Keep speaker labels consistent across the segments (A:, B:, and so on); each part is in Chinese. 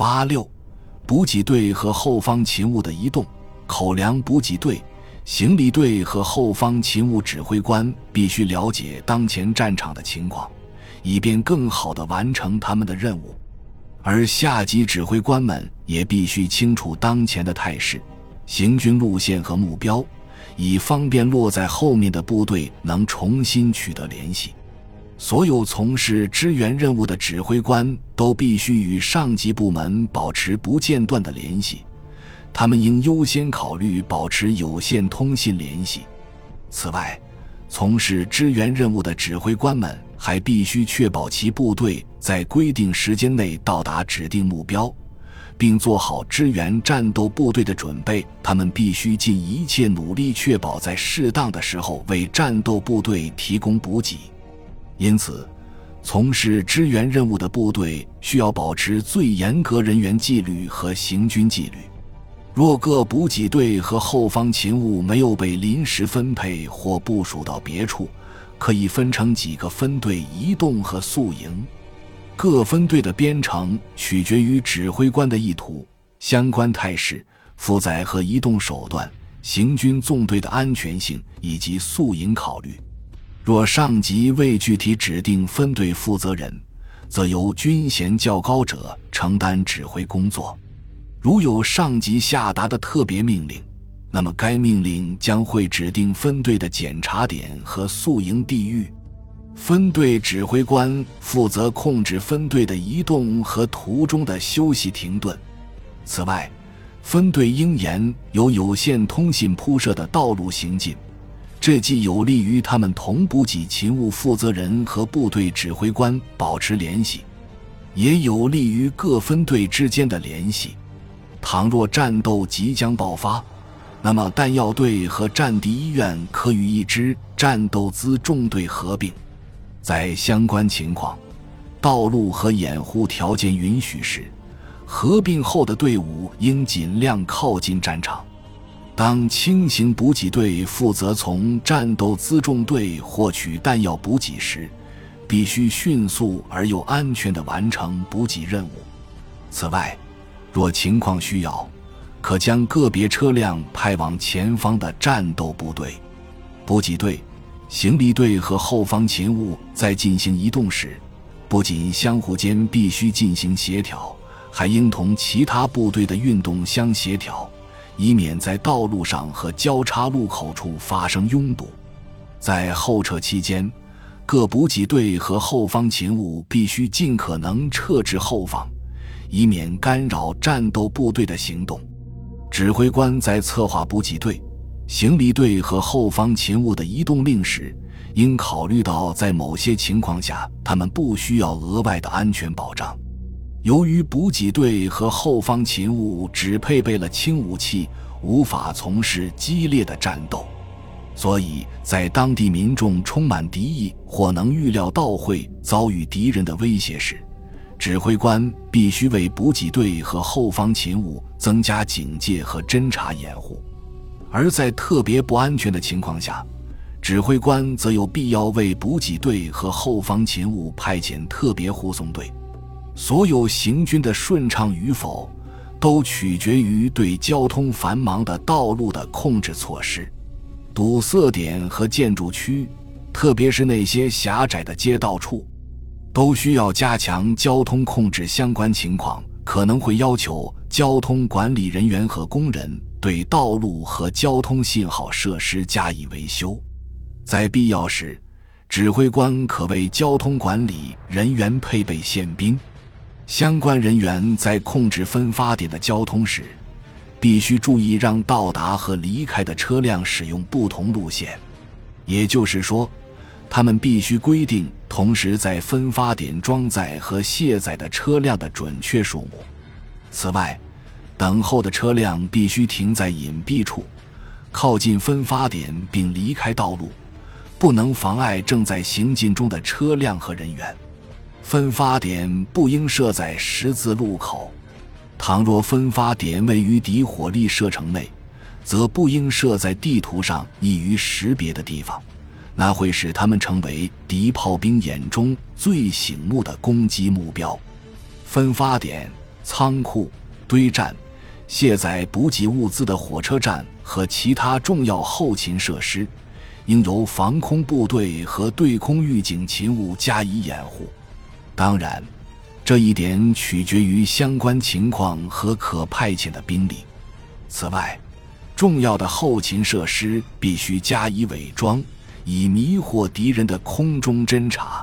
A: 八六，补给队和后方勤务的移动。口粮补给队、行李队和后方勤务指挥官必须了解当前战场的情况，以便更好地完成他们的任务。而下级指挥官们也必须清楚当前的态势、行军路线和目标，以方便落在后面的部队能重新取得联系。所有从事支援任务的指挥官都必须与上级部门保持不间断的联系。他们应优先考虑保持有线通信联系。此外，从事支援任务的指挥官们还必须确保其部队在规定时间内到达指定目标，并做好支援战斗部队的准备。他们必须尽一切努力，确保在适当的时候为战斗部队提供补给。因此，从事支援任务的部队需要保持最严格人员纪律和行军纪律。若各补给队和后方勤务没有被临时分配或部署到别处，可以分成几个分队移动和宿营。各分队的编成取决于指挥官的意图、相关态势、负载和移动手段、行军纵队的安全性以及宿营考虑。若上级未具体指定分队负责人，则由军衔较高者承担指挥工作。如有上级下达的特别命令，那么该命令将会指定分队的检查点和宿营地域。分队指挥官负责控制分队的移动和途中的休息停顿。此外，分队应沿有有线通信铺设的道路行进，这既有利于他们同补给勤务负责人和部队指挥官保持联系，也有利于各分队之间的联系。倘若战斗即将爆发，那么弹药队和战地医院可与一支战斗辎重队合并。在相关情况、道路和掩护条件允许时，合并后的队伍应尽量靠近战场。当轻型补给队负责从战斗辎重队获取弹药补给时，必须迅速而又安全地完成补给任务。此外，若情况需要，可将个别车辆派往前方的战斗部队、补给队、行李队和后方勤务。在进行移动时，不仅相互间必须进行协调，还应同其他部队的运动相协调，以免在道路上和交叉路口处发生拥堵。在后撤期间，各补给队和后方勤务必须尽可能撤至后方。以免干扰战斗部队的行动，指挥官在策划补给队、行李队和后方勤务的移动令时，应考虑到在某些情况下，他们不需要额外的安全保障。由于补给队和后方勤务只配备了轻武器，无法从事激烈的战斗，所以在当地民众充满敌意或能预料到会遭遇敌人的威胁时。指挥官必须为补给队和后方勤务增加警戒和侦察掩护，而在特别不安全的情况下，指挥官则有必要为补给队和后方勤务派遣特别护送队。所有行军的顺畅与否，都取决于对交通繁忙的道路的控制措施。堵塞点和建筑区，特别是那些狭窄的街道处。都需要加强交通控制，相关情况可能会要求交通管理人员和工人对道路和交通信号设施加以维修。在必要时，指挥官可为交通管理人员配备宪兵。相关人员在控制分发点的交通时，必须注意让到达和离开的车辆使用不同路线。也就是说。他们必须规定同时在分发点装载和卸载的车辆的准确数目。此外，等候的车辆必须停在隐蔽处，靠近分发点并离开道路，不能妨碍正在行进中的车辆和人员。分发点不应设在十字路口。倘若分发点位于敌火力射程内，则不应设在地图上易于识别的地方。那会使他们成为敌炮兵眼中最醒目的攻击目标。分发点仓库、堆站、卸载补给物资的火车站和其他重要后勤设施，应由防空部队和对空预警勤务加以掩护。当然，这一点取决于相关情况和可派遣的兵力。此外，重要的后勤设施必须加以伪装，以迷惑敌人的空中侦察。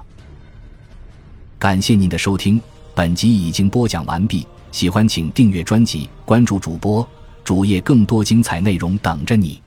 B: 感谢您的收听，本集已经播讲完毕。喜欢请订阅专辑，关注主播主页，更多精彩内容等着你。